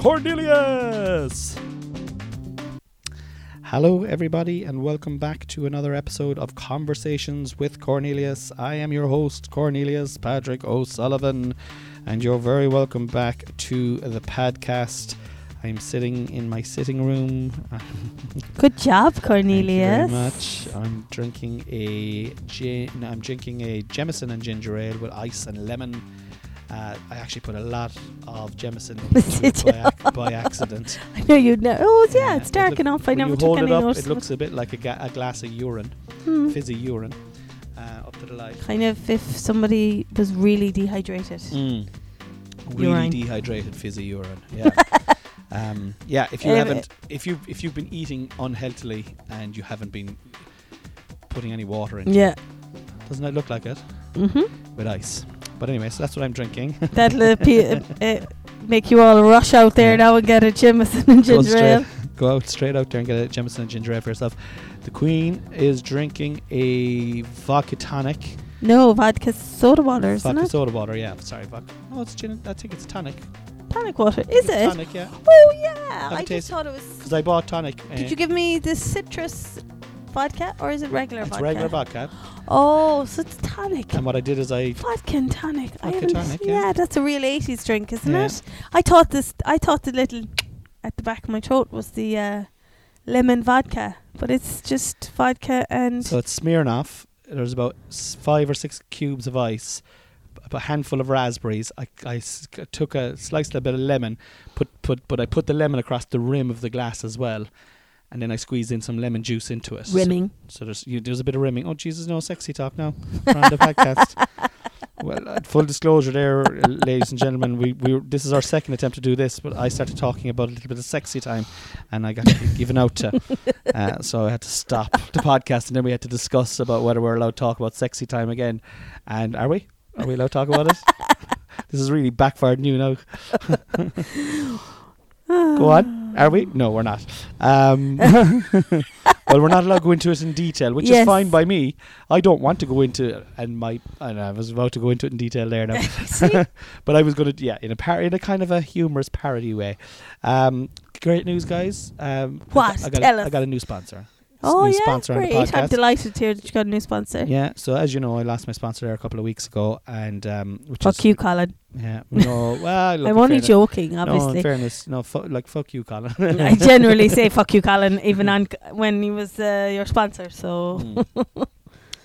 Cornelius. Hello, everybody, and welcome back to another episode of Conversations with Cornelius. I am your host, Cornelius Patrick O'Sullivan, and you're very welcome back to the podcast. I'm sitting in my sitting room. Good job, Cornelius. Thank you very much. I'm drinking a gin. I'm drinking a Jameson and ginger ale with ice and lemon. Uh, I actually put a lot of Jameson it by, ac- by accident. I know you'd know. Oh, yeah, it's it dark look- enough. I never took any it up, notice. it looks a bit like a, ga- a glass of urine, Hmm. fizzy urine, uh, up to the light. Kind of if somebody was really dehydrated. Mm. Really Urine. dehydrated fizzy urine. Yeah. um, yeah. If you haven't, if you if you've been eating unhealthily and you haven't been putting any water in, Yeah. doesn't it look like it Mm-hmm. with ice? But anyway, so that's what I'm drinking. That'll pe- uh, uh, make you all rush out there Yeah. now and get a Jameson and ginger ale. go out straight out there and get a Jameson and ginger ale for yourself. The Queen is drinking a vodka tonic. No, vodka soda water, isn't vodka it? soda water, yeah. Sorry, vodka. Oh, it's gin. I think it's tonic. Tonic water. Is It's it? Tonic, yeah. Oh, yeah. Have I just thought it was. Because I bought tonic. uh, Did you give me the citrus vodka or is it regular vodka? It's vodka? regular vodka. Oh, so it's tonic. And what I did is I Vodka and tonic. Vodka tonic, yeah. yeah. that's a real 80s drink, isn't Yeah. it? I thought this. I thought the little at the back of my throat was the uh, lemon vodka, but it's just vodka and So it's Smirnoff. There's about five or six cubes of ice, a handful of raspberries. I, I s- c- took a sliced a bit of lemon, put put but I put the lemon across the rim of the glass as well, and then I squeezed in some lemon juice into it. rimming. So there's you, there's a bit of rimming. Oh Jesus, no sexy talk now. On the podcast. Well, uh, full disclosure, there, uh, ladies and gentlemen, we, we were- this is our second attempt to do this, but I started talking about a little bit of sexy time, and I got given out to, uh, so I had to stop the podcast, and then we had to discuss about whether we're allowed to talk about sexy time again, and are we? Are we allowed to talk about it? this is really backfired new now. Go on. Are we? No, we're not. Um, well, we're not allowed to go into it in detail, which is fine by me. I don't want to go into it, and my and I was about to go into it in detail there now, See? but I was going to yeah in a par- in a kind of a humorous parody way. Um, great news, guys! Um, I What? got- I got, Tell a, I us. got a new sponsor. Oh new yeah, sponsor great! on the I'm delighted to hear that you got a new sponsor. Yeah, so as you know, I lost my sponsor there a couple of weeks ago, and um, which is Fuck is you, Colin. yeah, no, well, look, I'm only fairness- joking, No, in obviously. fairness, no, fu- like fuck you, Colin. I generally say "fuck you, Colin," even on when he was uh, your sponsor. So Mm.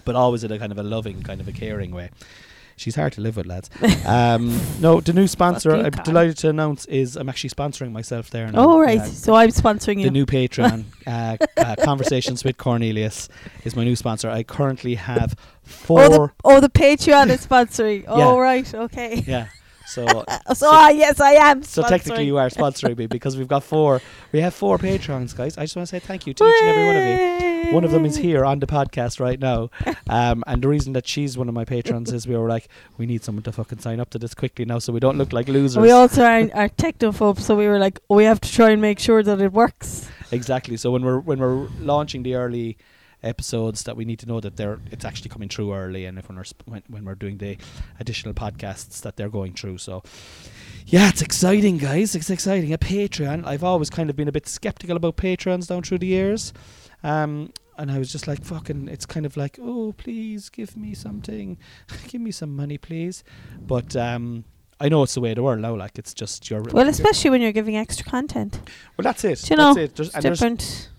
but always in a kind of a loving, kind of a caring way. She's hard to live with, lads. Um, no, the new sponsor I'm delighted to announce is I'm actually sponsoring myself there. now. oh right, Uh, so I'm sponsoring the you. new Patreon uh, uh, conversations with Cornelius is my new sponsor. I currently have four. oh, the, oh, the Patreon is sponsoring. Oh Yeah. right, okay. yeah. So Uh, so ah, yes, I am. So technically, you are sponsoring me because we've got four. We have four patrons, guys. I just want to say thank you to each and every one of you. One of them is here on the podcast right now. Um, and the reason that she's one of my patrons is we were like, we need someone to fucking sign up to this quickly now so we don't look like losers. We also are, are technophobes, so we were like, we have to try and make sure that it works. exactly. So when we're when we're launching the early episodes that we need to know that they're it's actually coming through early and if when we're sp- when, when we're doing the additional podcasts that they're going through so yeah it's exciting guys it's exciting a patreon i've always kind of been a bit skeptical about patrons down through the years um and I was just like, fucking, it's kind of like, oh, please give me something. give me some money, please. But um, I know it's the way of the world now. Like, it's just your. Well, especially when you're giving extra content. Well, that's it. Do you that's know, it. There's, It's and there's, different.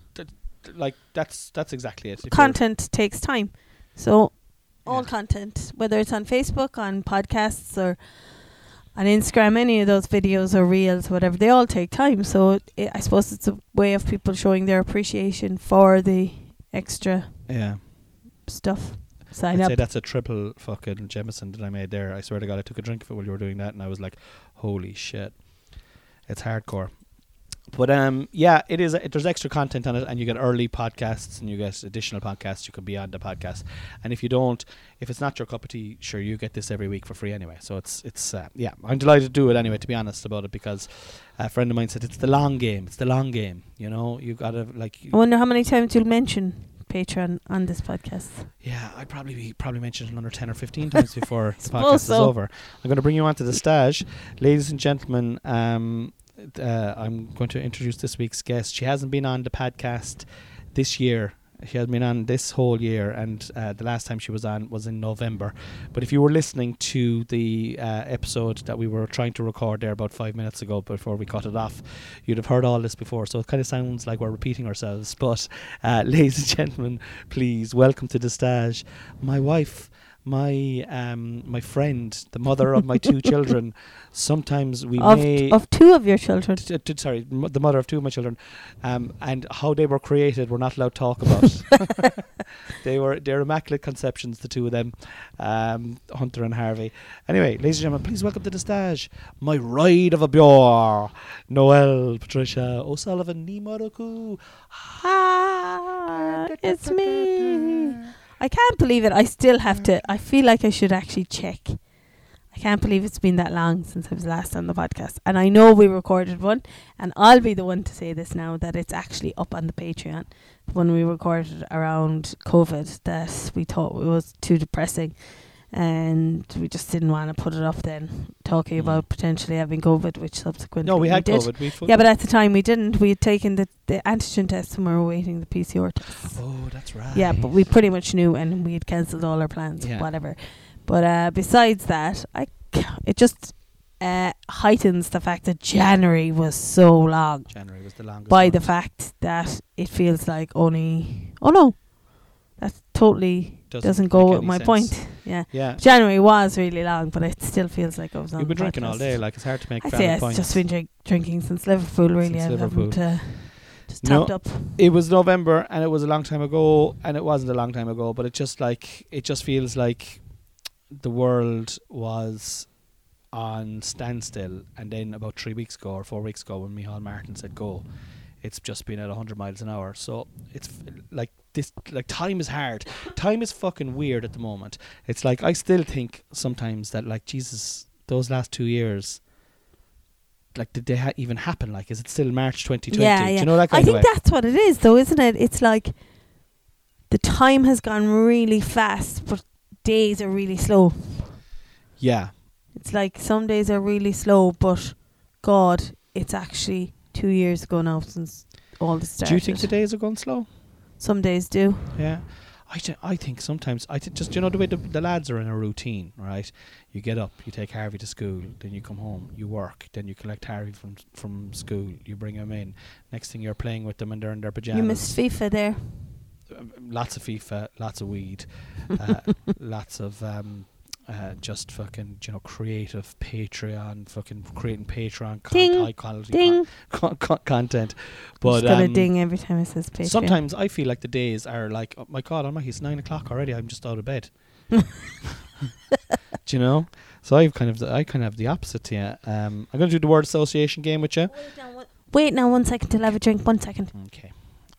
Like, that's that's exactly it. If content takes time. So all Yeah. content, whether it's on Facebook, on podcasts, or on Instagram, any of those videos or reels, whatever, they all take time. So it, I suppose it's a way of people showing their appreciation for the extra Yeah. stuff. Sign I'd up. say that's a triple fucking Jameson that I made there. I swear to God, I took a drink of it while you were doing that, and I was like, "Holy shit, it's hardcore." But um, yeah, it is. It, there's extra content on it, and you get early podcasts, and you get additional podcasts. You can be on the podcast, and if you don't, if it's not your cup of tea, sure you get this every week for free anyway. So it's it's uh, yeah, I'm delighted to do it anyway. To be honest about it, because a friend of mine said it's the long game. It's the long game. You know, you gotta like. I wonder how many times you'll mention Patreon on this podcast. Yeah, I'd probably be probably mentioned another ten or fifteen times before the podcast is over. I'm going to bring you on to the stage, ladies and gentlemen. Um, uh, I'm going to introduce this week's guest. She hasn't been on the podcast this year. She has been on this whole year, and uh, the last time she was on was in November. But if you were listening to the uh, episode that we were trying to record there about five minutes ago before we cut it off, you'd have heard all this before. So it kind of sounds like we're repeating ourselves. But, uh, ladies and gentlemen, please welcome to the stage my wife, my um, my friend, the mother of my two children. Sometimes we Of, may of two of your children. t- t- sorry, m- the mother of two of my children, um, and how they were created, we're not allowed to talk about. they were they're immaculate conceptions, the two of them, um, Hunter and Harvey. Anyway, ladies and gentlemen, please welcome to the stage my ride of a bear, Noelle, Patricia O'Sullivan, Nimoroku. Ah, it's me. I can't believe it. I still have to. I feel like I should actually check. I can't believe it's been that long since I was last on the podcast. And I know we recorded one, and I'll be the one to say this now that it's actually up on the Patreon. The one we recorded around COVID that we thought it was too depressing. And we just didn't want to put it off then, talking Mm. about potentially having COVID, which subsequently No, we had did. COVID. We Yeah, but at the time we didn't. We had taken the, the antigen test and we were waiting the PCR test. Oh, that's right. Yeah, but we pretty much knew and we had cancelled all our plans, Yeah. whatever. But uh, besides that, I it just uh, heightens the fact that January was so long January was the longest. by the fact that it feels like only. Oh no, that's totally doesn't, go with my sense. point. Yeah, Yeah. January was really long, but it still feels like I was on. You've been drinking all day, like it's hard to make valid say it's points. just been drink, drinking since Liverpool. Really, Since I Liverpool. haven't uh, just No. topped up. it was November and it was a long time ago and it wasn't a long time ago, but it just like it just feels like the world was on standstill and then about three weeks ago or four weeks ago when Micheál Martin said go, it's just been at hundred miles an hour. So it's f- like this like time is hard. Time is fucking weird at the moment. It's like I still think sometimes that like Jesus those last two years like did they ha- even happen? Like is it still March twenty twenty? Yeah, Do yeah. you know that I think that's what it is, though, isn't it? It's like the time has gone really fast, but days are really slow. Yeah. It's like some days are really slow, but God, it's actually two years ago now since all this started. Do you think the days are going slow? Some days do. Yeah. I, th- I think sometimes I th- just you know the way the, the lads are in a routine, right? You get up, you take Harvey to school, then you come home, you work, then you collect Harvey from from school, you bring him in. Next thing you're playing with them and they're in their pajamas. You missed FIFA there. Um, lots of FIFA, lots of weed, uh, lots of um, uh, just fucking you know creative Patreon, fucking creating Patreon con- Ding, high quality Ding. con- con- content. But But just got a um, ding every time it says Patreon. Sometimes I feel like the days are like, oh my god, I'm like, it's nine o'clock already. I'm just out of bed. Do you know? So I've kind of the, I kind of have the opposite to you. Um, I'm going to do the word association game with you. Wait now, one- Wait now, one second till I have a drink. One second. Okay,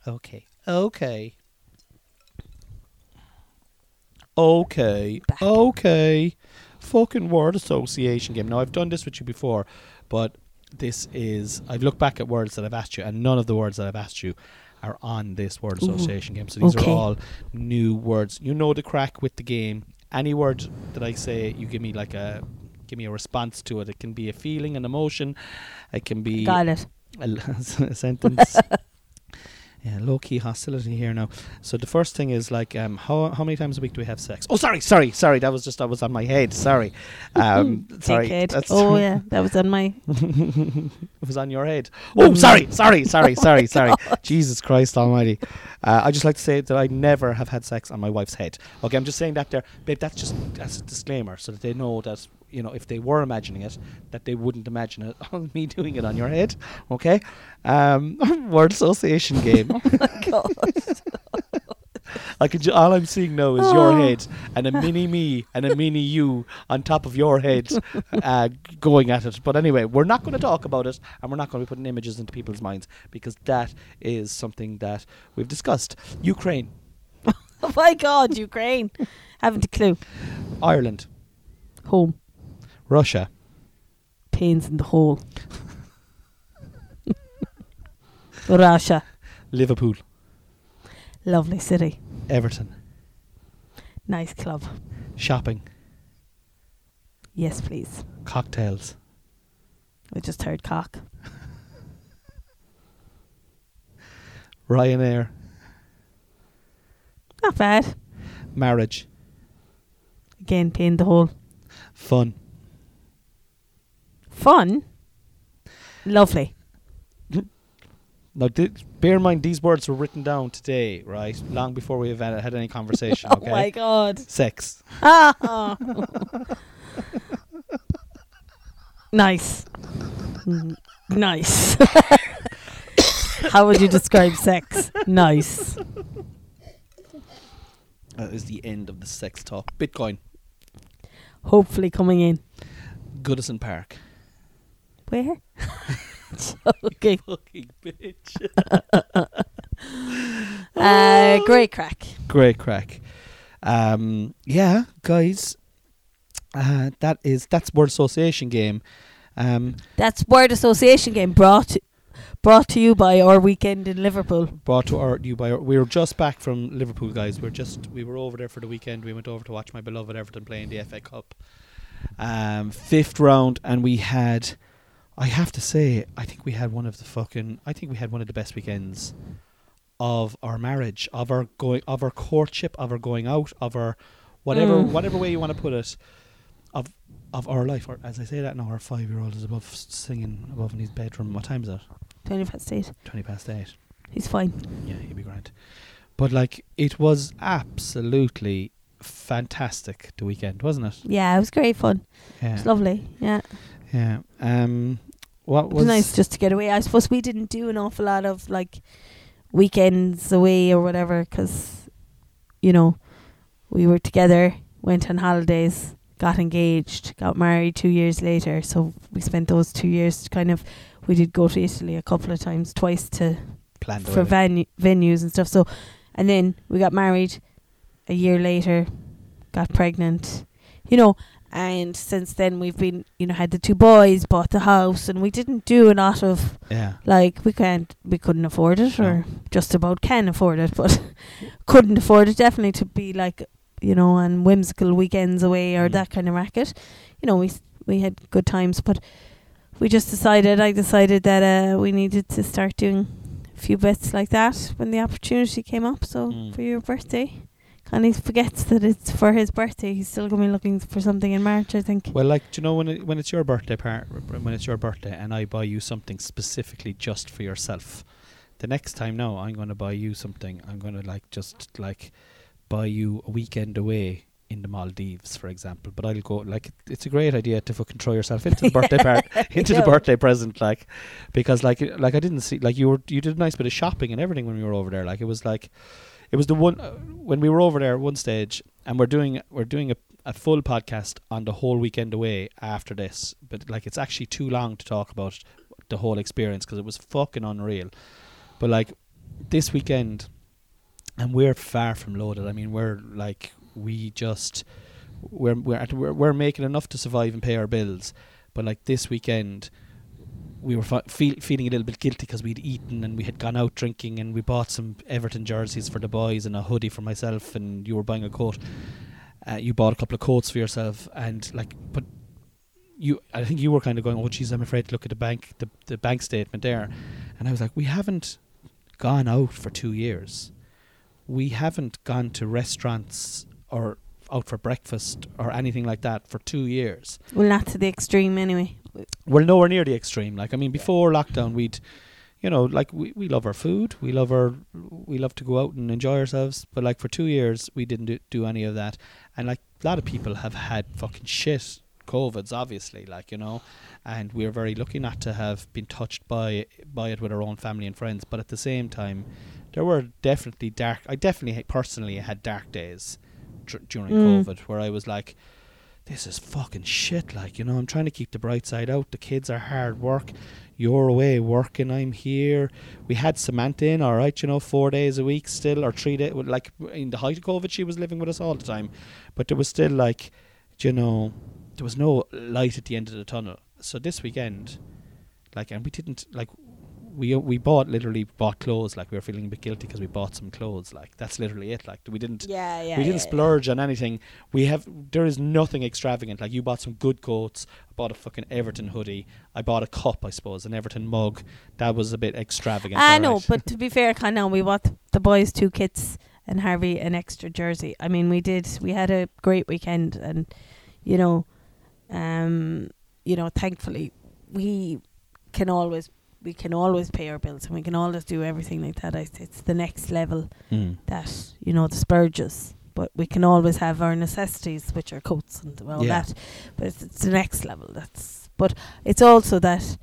okay, okay, okay, Back. okay. Fucking word association game. Now I've done this with you before, but this is I've looked back at words that I've asked you, and none of the words that I've asked you are on this word Ooh. association game. So these Okay. are all new words. You know the crack with the game. Any word that I say, you give me like a give me a response to it. It can be a feeling, an emotion. It can be Got it. a, a sentence. Yeah, low key hostility here now. So the first thing is like, um, how how many times a week do we have sex? Oh, sorry, sorry, sorry. That was just that was on my head. Sorry, um, sorry. That's- Oh yeah, that was on my. it was on your head. Oh, sorry, sorry, sorry, sorry, sorry. Jesus Christ Almighty. Uh, I just like to say that I never have had sex on my wife's head. Okay, I'm just saying that there, babe. That's just that's a disclaimer, so that they know that you know if they were imagining it, that they wouldn't imagine it on me doing it on your head. Okay, um, word association game. My God. I could. Ju- all I'm seeing now is your Oh. head and a mini me and a mini you on top of your head, uh, going at it. But anyway, we're not going to talk about it, and we're not going to be putting images into people's minds because that is something that we've discussed. Ukraine, Oh my God, Ukraine. Haven't a clue. Ireland, Home. Russia, Pains in the hole. Russia. Liverpool, Lovely city. Everton, Nice club. shopping, Yes, please. cocktails, I just heard cock. Ryanair, Not bad. marriage, Again, pain in the hole. fun. Fun. Lovely. Now, th- bear in mind these words were written down today, right? Long before we had, had any conversation. Okay. Oh my God. Sex. Ah. nice. Mm, Nice. How would you describe sex? Nice. That is the end of the sex talk. Bitcoin. Hopefully coming in. Goodison Park. Where? Joking. Fucking bitch. Uh, great crack. Great crack. Um, yeah, guys. Uh, that is that's word association game. Um, That's word association game brought brought to you by our weekend in Liverpool. brought to our you by our, we were just back from Liverpool, guys. We're just we were over there for the weekend. We went over to watch my beloved Everton play in the FA Cup, um, fifth round, and we had. I have to say, I think we had one of the fucking. I think we had one of the best weekends of our marriage, of our going, of our courtship, of our going out, of our whatever, Mm. whatever way you want to put it, of of our life. Or as I say that now, our five year old is above singing above in his bedroom. What time is it? Twenty past eight. Twenty past eight. He's fine. Yeah, he'd be grand. But like, it was absolutely fantastic the weekend, wasn't it? Yeah, it was great fun. Yeah, It's lovely. Yeah. yeah. Um, what It was was nice just to get away. I suppose we didn't do an awful lot of like weekends away or whatever because, you know, we were together, went on holidays, got engaged, got married two years later. So we spent those two years kind of. We did go to Italy a couple of times, twice to planned for away? venu- venues and stuff. So, and then we got married a year later, got pregnant, you know, and since then we've been, you know, had the two boys, bought the house, and we didn't do a lot of Yeah, like we can't, we couldn't afford it, No. or just about can afford it, but couldn't afford it definitely to be like, you know, on whimsical weekends away or Mm. that kind of racket. You know, we we had good times, but we just decided. I decided that uh, we needed to start doing a few bits like that when the opportunity came up. So Mm. for your birthday, Connie forgets that it's for his birthday. He's still gonna be looking for something in March, I think. Well, like, do you know when it, when it's your birthday part, when it's your birthday, and I buy you something specifically just for yourself, the next time now I'm going to buy you something. I'm going to like just like buy you a weekend away in the Maldives, for example. But I'll go like it's a great idea to fucking throw yourself into the birthday part, into the birthday present, like because like like I didn't see like you were you did a nice bit of shopping and everything when we were over there. Like it was like it was the one uh, when we were over there at one stage, and we're doing we're doing a, a full podcast on the whole weekend away after this. But like it's actually too long to talk about the whole experience because it was fucking unreal. But like this weekend, and we're far from loaded. I mean, we're like we just we're we're we're, we're making enough to survive and pay our bills. But like this weekend, we were fe- feel, feeling a little bit guilty because we'd eaten and we had gone out drinking and we bought some Everton jerseys for the boys and a hoodie for myself and you were buying a coat. Uh, you bought a couple of coats for yourself and like, but you, I think you were kind of going, oh, geez, I'm afraid to look at the bank, the the bank statement there, and I was like, we haven't gone out for two years. We haven't gone to restaurants or out for breakfast or anything like that for two years Well, not to the extreme anyway. We're nowhere near the extreme. Like I mean, before lockdown, we'd, you know, like we, we love our food, we love our, we love to go out and enjoy ourselves. But like for two years, we didn't do, do any of that, and like a lot of people have had fucking shit covids, obviously, like you know, and we're very lucky not to have been touched by by it with our own family and friends. But at the same time, there were definitely dark. I definitely personally had dark days dr- during Mm. COVID where I was like, "This is fucking shit." Like you know, I'm trying to keep the bright side out. The kids are hard work. You're away working. I'm here. We had Samantha in, all right. You know, four days a week still, or three days. Like in the height of COVID, she was living with us all the time, but there was still like, you know, there was no light at the end of the tunnel. So this weekend, like, and we didn't like we we bought literally bought clothes like we were feeling a bit guilty because we bought some clothes like that's literally it like we didn't Yeah, yeah. we didn't splurge on anything we have there is nothing extravagant like you bought some good coats I bought a fucking Everton hoodie I bought a cup I suppose an Everton mug that was a bit extravagant I know, but to be fair, kind of, we bought the boys two kits and Harvey an extra jersey. I mean, we did. We had a great weekend, and you know, um, you know, thankfully, we can always we can always pay our bills and we can always do everything like that. It's, it's the next level Mm. that you know the splurges. But we can always have our necessities, which are coats and all Yeah. that. But it's, it's the next level. That's. But it's also that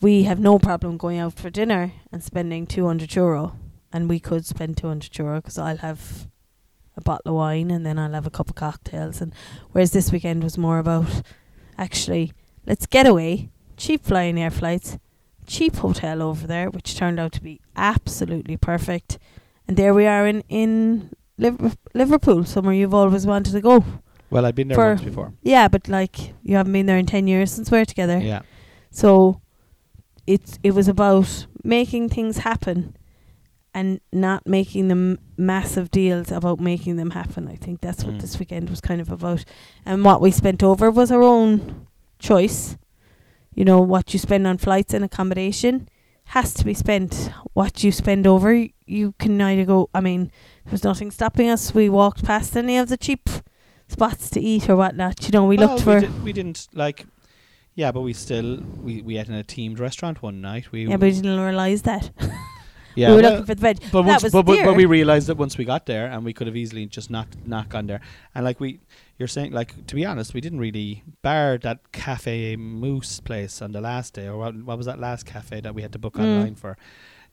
we have no problem going out for dinner and spending 200 euro and we could spend 200 euro because I'll have a bottle of wine and then I'll have a couple of cocktails and whereas this weekend was more about actually let's get away cheap flying air flights cheap hotel over there which turned out to be absolutely perfect and there we are in in Liverpool somewhere you've always wanted to go well I've been there once before yeah but like you haven't been there in 10 years since we're together yeah so it's it was about making things happen and not making them massive deals about making them happen. I think that's what Mm. this weekend was kind of about. And what we spent over was our own choice. You know, what you spend on flights and accommodation has to be spent. What you spend over, you can either go. I mean, there's nothing stopping us. We walked past any of the cheap spots to eat or whatnot. You know, we Well, looked for. we, did, we didn't like yeah but we still we, we had in a teamed restaurant one night we yeah, but we didn't realise that. yeah we were well, looking for the veg. But that once, was but, but, but we realized that once we got there, and we could have easily just not not gone there. And like we, you're saying, like to be honest, we didn't really bar that cafe moose place on the last day, or what, what was that last cafe that we had to book Mm. online for?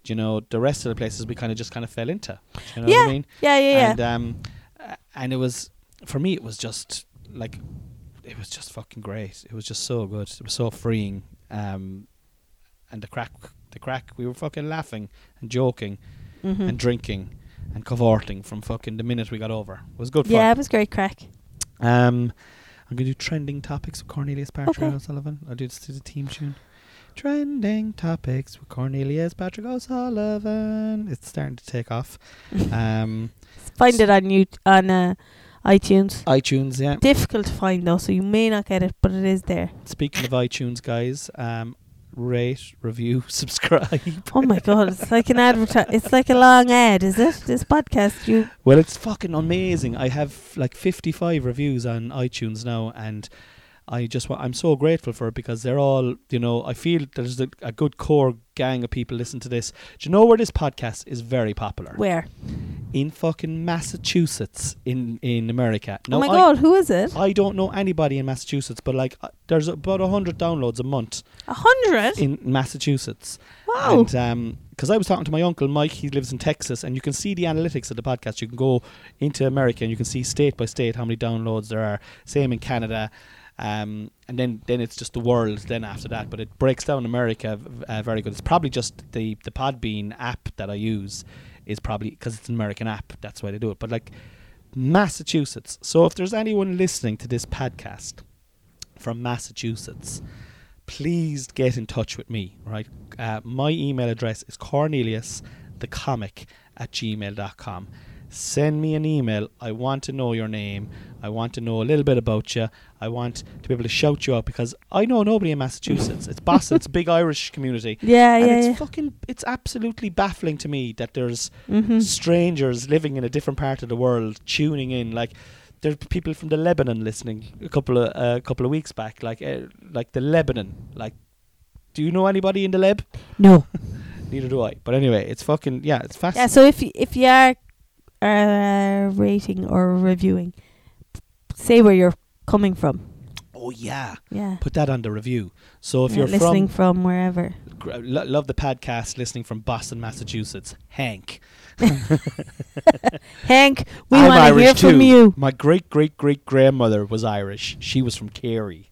Do you know the rest of the places we kind of just kind of fell into. You know what I mean? yeah, yeah, yeah. And um, and it was for me, it was just like it was just fucking great. It was just so good. It was so freeing. Um, and the crack, the crack, we were fucking laughing and joking Mhm. and drinking and cavorting from fucking the minute we got over. It was good fun. yeah, it was great crack. Um, I'm gonna do trending topics with Cornelius Patrick Okay. O'Sullivan. I'll do this to the team tune. Trending topics with Cornelius Patrick O'Sullivan. It's starting to take off. um, Find it on you on uh, iTunes. iTunes, yeah. Difficult to find though, so you may not get it, but it is there. Speaking of iTunes, guys, um, rate, review, subscribe. Oh my god, it's like an advertise. It's like a long ad, is it? This podcast, you Well, it's fucking amazing. I have like 55 reviews on iTunes now, and I just I'm so grateful for it because they're all, you know, I feel there's a, a good core gang of people listen to this. Do you know where this podcast is very popular? where? In fucking Massachusetts, in in America. oh my I- god, who is it? I don't know anybody in Massachusetts, but like uh, there's about a hundred downloads a month A hundred? in Massachusetts. Wow. And um 'cause I was talking to my uncle Mike, he lives in Texas, and you can see the analytics of the podcast. You can go into America and you can see state by state how many downloads there are. Same in Canada. Um, and then, then it's just the world. Then after that, but it breaks down America uh, very good. It's probably just the the Podbean app that I use is probably because it's an American app. That's why they do it. But like Massachusetts. So if there's anyone listening to this podcast from Massachusetts, please get in touch with me, right? Uh, my email address is cornelius the comic at gmail.com. Send me an email. I want to know your name. I want to know a little bit about you. I want to be able to shout you out because I know nobody in Massachusetts. It's Boston. it's a big Irish community. yeah, and yeah, it's yeah. fucking, it's absolutely baffling to me that there's mm-hmm. strangers living in a different part of the world tuning in like there's people from the Lebanon listening a couple of a couple of weeks back like uh, like the Lebanon like do you know anybody in the Leb No. neither do I but anyway it's fucking yeah it's fascinating. Yeah, so if y- if you are uh, rating or reviewing, say where you're coming from. Oh yeah, Yeah. put that on the review. So if Yeah, you're listening from, from, wherever. gr- lo- love the podcast, listening from Boston, Massachusetts, Hank. Hank, we want to hear too. from you. My great great great grandmother was Irish. She was from Kerry.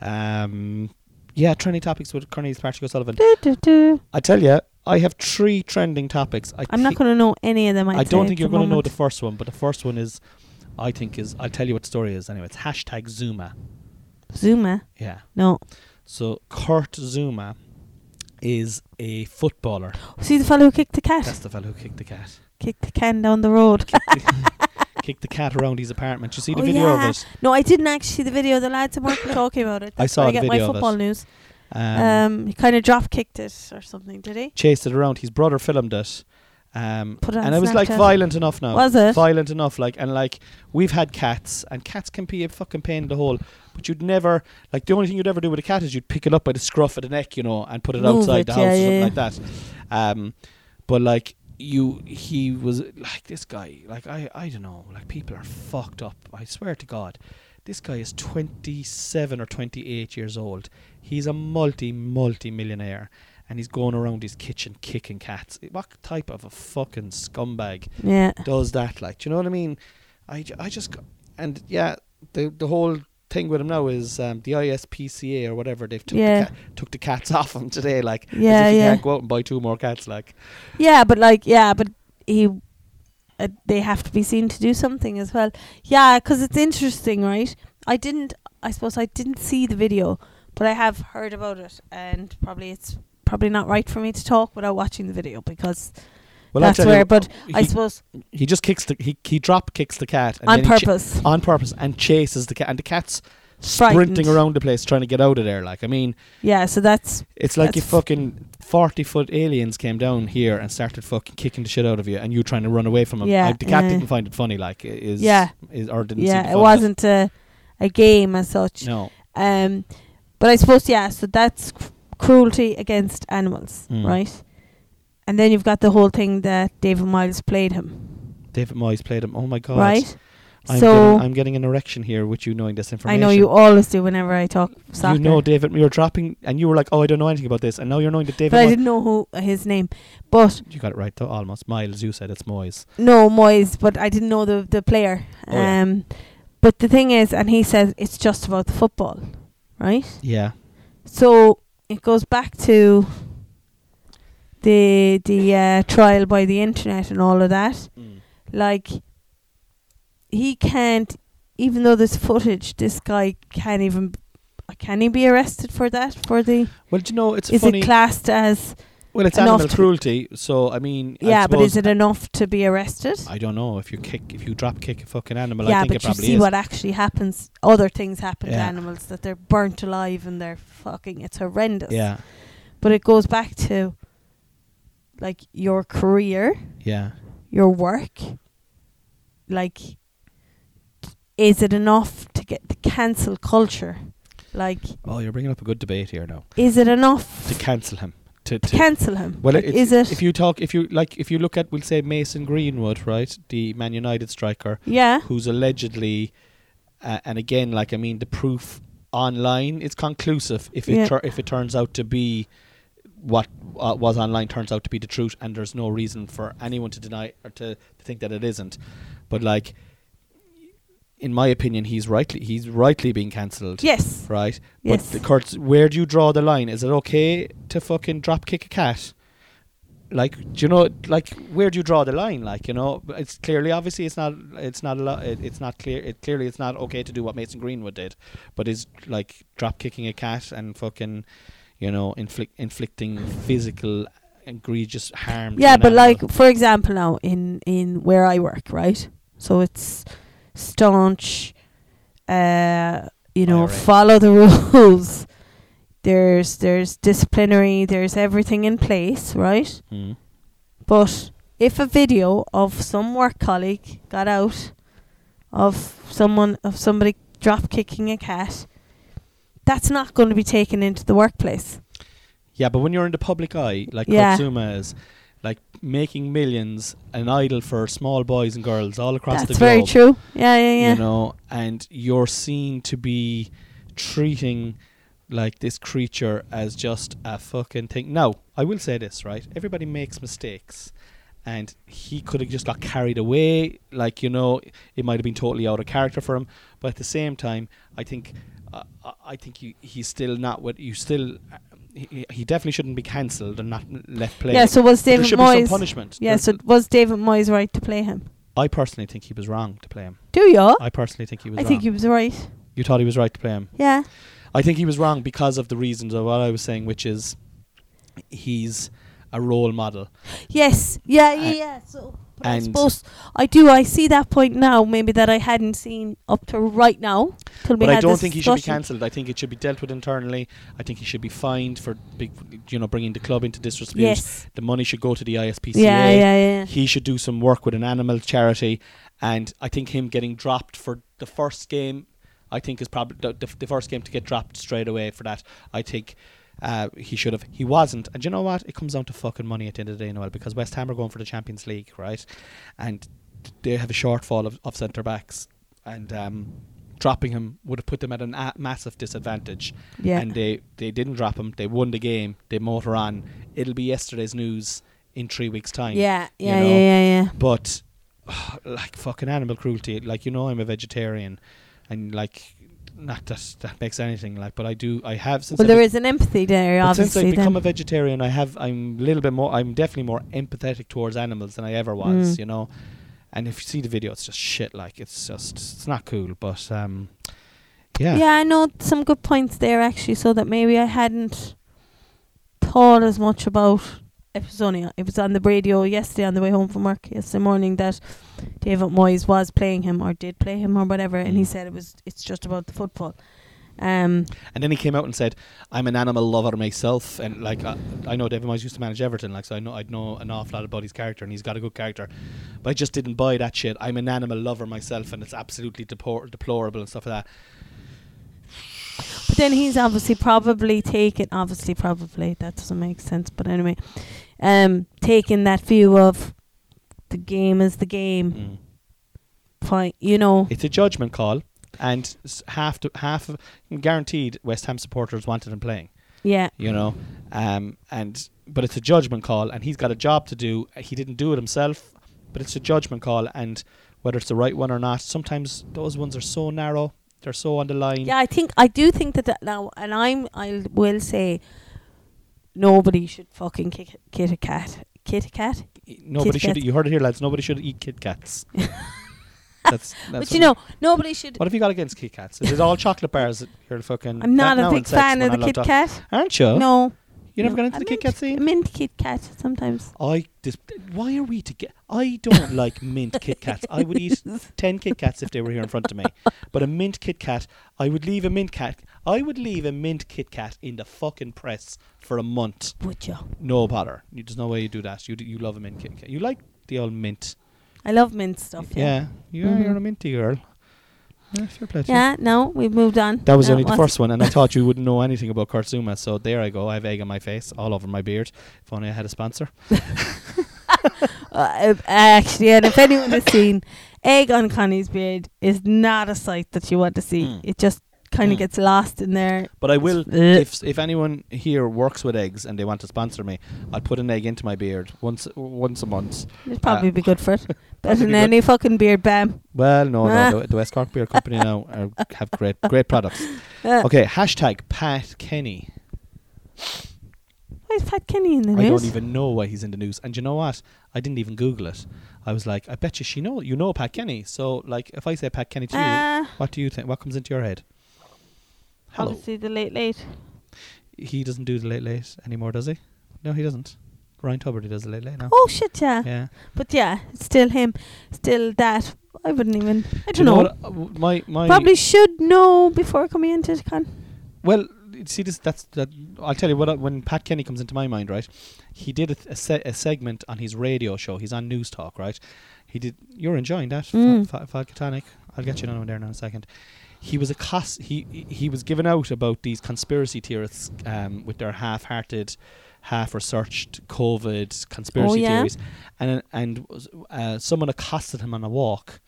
Um, yeah, trending topics with Cornelius Patrick O'Sullivan. Do, do, do. I tell you, I have three trending topics. I I'm not going to know any of them. I'd I don't think you're going to know the first one, but the first one is, I think is. I'll tell you what the story is. Anyway, it's hashtag Zouma. Zouma. Yeah. No. So Kurt Zouma is a footballer. See the fellow who kicked the cat? That's the fellow who kicked the cat. kicked the can down the road. kicked the cat around his apartment. You see the Oh, video yeah. of it? no, I didn't actually see the video. The lads at work were talking about it. I That's saw where I get my video of it. football news. Um, Um, he kind of drop kicked it or something, did he? chased it around. His brother filmed it. Um, Put it on and it was like Snapchat. violent enough now. Was it? Violent enough, like and like we've had cats, and cats can be a fucking pain in the hole. But you'd never like the only thing you'd ever do with a cat is you'd pick it up by the scruff of the neck, you know, and put it Move outside it, the yeah, house or something yeah. like that. Um, but like you, he was like this guy. Like I, I don't know. Like people are fucked up. I swear to God, this guy is twenty seven or twenty eight years old. He's a multi multi millionaire. And he's going around his kitchen kicking cats. What type of a fucking scumbag Yeah. does that. Like, do you know what I mean? I, I just and yeah, the the whole thing with him now is um, the ISPCA or whatever they've took Yeah. the cat, took the cats off him today. Like, Yeah, as if he yeah. can't go out and buy two more cats. Like, Yeah, but like, yeah, but he, uh, they have to be seen to do something as well. Yeah, because it's interesting, right? I didn't, I suppose I didn't see the video, but I have heard about it, and probably it's probably not right for me to talk without watching the video because well, that's you where. But I suppose he just kicks the he he drop kicks the cat and on he purpose, on purpose and chases the cat and the cat's sprinting around the place trying to get out of there. Like, I mean, yeah. So that's it's like That's if fucking forty foot aliens came down here and started fucking kicking the shit out of you, and you trying to run away from them. Yeah, I, the cat didn't find it funny. Like, is Yeah. is or didn't yeah. It wasn't a, a game as such. No. Um, but I suppose yeah. So that's c- cruelty against animals, Mm. right? And then you've got the whole thing that David Miles played him, David Moyes played him. Oh my god! right? I'm, so getting, I'm getting an erection here with you knowing this information. I know you always do whenever I talk soccer. You know David. You're dropping, and you were like, "Oh, I don't know anything about this," and now you're knowing that David. but I didn't know who his name. But you got it right though, almost. Miles, you said it's Moyes. no Moyes, but I didn't know the the player. Oh, yeah. um, but the thing is, and he says it's just about the football, right? Yeah. So it goes back to the the uh, trial by the internet and all of that. Like he can't, even though there's footage, this guy can't even. Can he be arrested for that? For the Well, do you know it's is funny? it classed as well, it's enough animal to- cruelty. So I mean, I yeah? But is it enough to be arrested? I don't know if you kick, if you drop kick a fucking animal. I yeah, think but it you probably see is. what actually happens. Other things happen to Yeah. animals that they're burnt alive and they're fucking. It's horrendous. yeah, But it goes back to like your career, yeah. your work. Like, is it enough to get the cancel culture? Like, Oh, you're bringing up a good debate here now. is it enough To cancel him. To, to cancel him? Well, Like, it's, is it? If you talk, if you like, if you look at, we'll say Mason Greenwood, right, the Man United striker, yeah, who's allegedly, uh, and again, like I mean, the proof online is conclusive. If it Yeah. tur- if it turns out to be what uh, was online turns out to be the truth, and there's no reason for anyone to deny or to, to think that it isn't. But like, in my opinion, he's rightly he's rightly being cancelled. yes, Right. Yes. But Kurt, where do you draw the line? Is it okay to fucking drop kick a cat? Like, do you know, like, where do you draw the line? Like, you know, it's clearly, obviously, it's not, it's not a lot, it, it's not clear, it clearly, it's not okay to do what Mason Greenwood did, but is like drop kicking a cat and fucking, you know, inflict, inflicting physical, egregious harm. yeah. But animal. like, for example, now in in where I work, right? So it's staunch. Uh, you know, IRA. follow the rules. There's there's disciplinary. There's everything in place, right? Mm. But if a video of some work colleague got out of someone of somebody drop kicking a cat, that's not going to be taken into the workplace. Yeah, but when you're in the public eye, like Yeah. Kurt Zouma is, like making millions an idol for small boys and girls all across that's the globe. That's very true. Yeah, yeah, yeah. You know, and you're seen to be treating like this creature as just a fucking thing. Now, I will say this, right? Everybody makes mistakes. And he could have just got carried away, like you know, it might have been totally out of character for him. But at the same time, I think, uh, I- think you, he's still not what you still. He, he definitely shouldn't be cancelled and not left play. Yeah, so was David some Moyes? punishment. Yeah, There- so was David Moyes right to play him? I personally think he was wrong to play him. Do you? I personally think he was I wrong. think he was right. you thought he was right to play him. Yeah. I think he was wrong because of the reasons of what I was saying, which is he's a role model. Yes. Yeah. Yeah. Yeah. So. But I suppose I do. I see that point now. Maybe that I hadn't seen up to right now. But I don't think he should be cancelled. I think it should be dealt with internally. I think he should be fined for big, you know, bringing the club into disrepute. Yes. The money should go to the ISPCA. Yeah. Yeah. Yeah. He should do some work with an animal charity, and I think him getting dropped for the first game, I think is probably the, the, the first game to get dropped straight away for that. I think uh, he should have. He wasn't, and you know what? It comes down to fucking money at the end of the day, Noelle, because West Ham are going for the Champions League, right? And they have a shortfall of, of centre backs, and um, dropping him would have put them at a massive disadvantage Yeah. and they, they didn't drop him. They won the game. They motor on. It'll be yesterday's news in three weeks' time. yeah. you Yeah. know. Yeah. Yeah. Yeah. But like fucking animal cruelty. Like you know, I'm a vegetarian, and like not that that makes anything like. But I do. I have since Well, I there is an empathy there, but since. I've become a vegetarian, I have. I'm a little bit more. I'm definitely more empathetic towards animals than I ever was. Mm. You know. And if you see the video, it's just shit. Like it's just it's not cool. But um, yeah. Yeah, I know some good points there actually, so that maybe I hadn't thought as much about. It was only it was on the radio yesterday on the way home from work yesterday morning that David Moyes was playing him or did play him or whatever, and he Mm. said it was it's just about the football. Um, And then he came out and said, "I'm an animal lover myself." And like, I, I know David Moyes used to manage Everton, like, so I know I'd know an awful lot about his character, and he's got a good character. But I just didn't buy that shit. I'm an animal lover myself, and it's absolutely deplor- deplorable and stuff like that. But then he's obviously probably taken obviously probably that doesn't make sense, but anyway, um, taking that view of the game is the game. Mm. Fine, you know. It's a judgment call, and s- half to half of guaranteed West Ham supporters wanted him playing. Yeah. You know, um, and but it's a judgment call, and he's got a job to do. He didn't do it himself, but it's a judgment call, and whether it's the right one or not, sometimes those ones are so narrow. They're so on the line. Yeah, I think I do think that, that now, and I'm I will say, nobody should fucking kick kit a cat, kit a cat. Nobody Kit should. Kats. You heard it here, lads. Nobody should eat Kit Kats. that's, that's But you know, nobody should. What have you got against Kit Kats? Is it all chocolate bars? that You're fucking. I'm not a big fan of the Kit Kat. Aren't you? No, You never got into the Kit Kat scene? Mint Kit Kat sometimes. I dis- why are we to get? I don't like mint Kit Kats. I would eat ten Kit Kats if they were here in front of me, but a mint Kit Kat, I would leave a mint cat. I would leave a mint Kit Kat in the fucking press for a month. Would you? No bother. You, there's no way you do that. You d- you love a mint Kit Kat. You like the old mint. I love mint stuff. Yeah. Yeah, you're, Mhm. you're a minty girl. Yeah, fair play to you. Yeah. No, we've moved on. That was No, only the first one, and I thought you wouldn't know anything about Kurt Zouma, so there I go. I have egg on my face, all over my beard. If only I had a sponsor. Uh, actually, and if anyone has seen egg on Connie's beard, is not a sight that you want to see. Mm. It just kind of Mm. gets lost in there. But I will, if if anyone here works with eggs and they want to sponsor me, I'll put an egg into my beard once once a month. It'd probably be good for it. Better than good. any fucking beard bam. Well, no, Ah. no, the, the West Cork Beer Company now are, have great great products. Uh, Okay, hashtag Pat Kenny. Why is Pat Kenny in the news? I don't even know why he's in the news. And you know what? I didn't even Google it. I was like, I bet you she know you know Pat Kenny. So like, if I say Pat Kenny to you, Uh, what do you think? What comes into your head? Hello. obviously the late late. He doesn't do the late late anymore, does he? No, he doesn't. Ryan Tubridy does the late late now. Oh shit, yeah. Yeah. But yeah, it's still him. Still that. I wouldn't even. I Do don't you know. what, uh, w- my my Probably should know before coming into the con. Well, see this. That's that. I'll tell you what. I- When Pat Kenny comes into my mind, right? He did a, th- a, se- a segment on his radio show. He's on Newstalk, right? He did. You're enjoying that, Mm. Fa- Fa- Falcatonic. I'll get you down there now in a second. He was a cos- he he- was given out about these conspiracy theorists um, with their half-hearted, half-researched COVID conspiracy Oh, yeah? theories, and and uh, someone accosted him on a walk,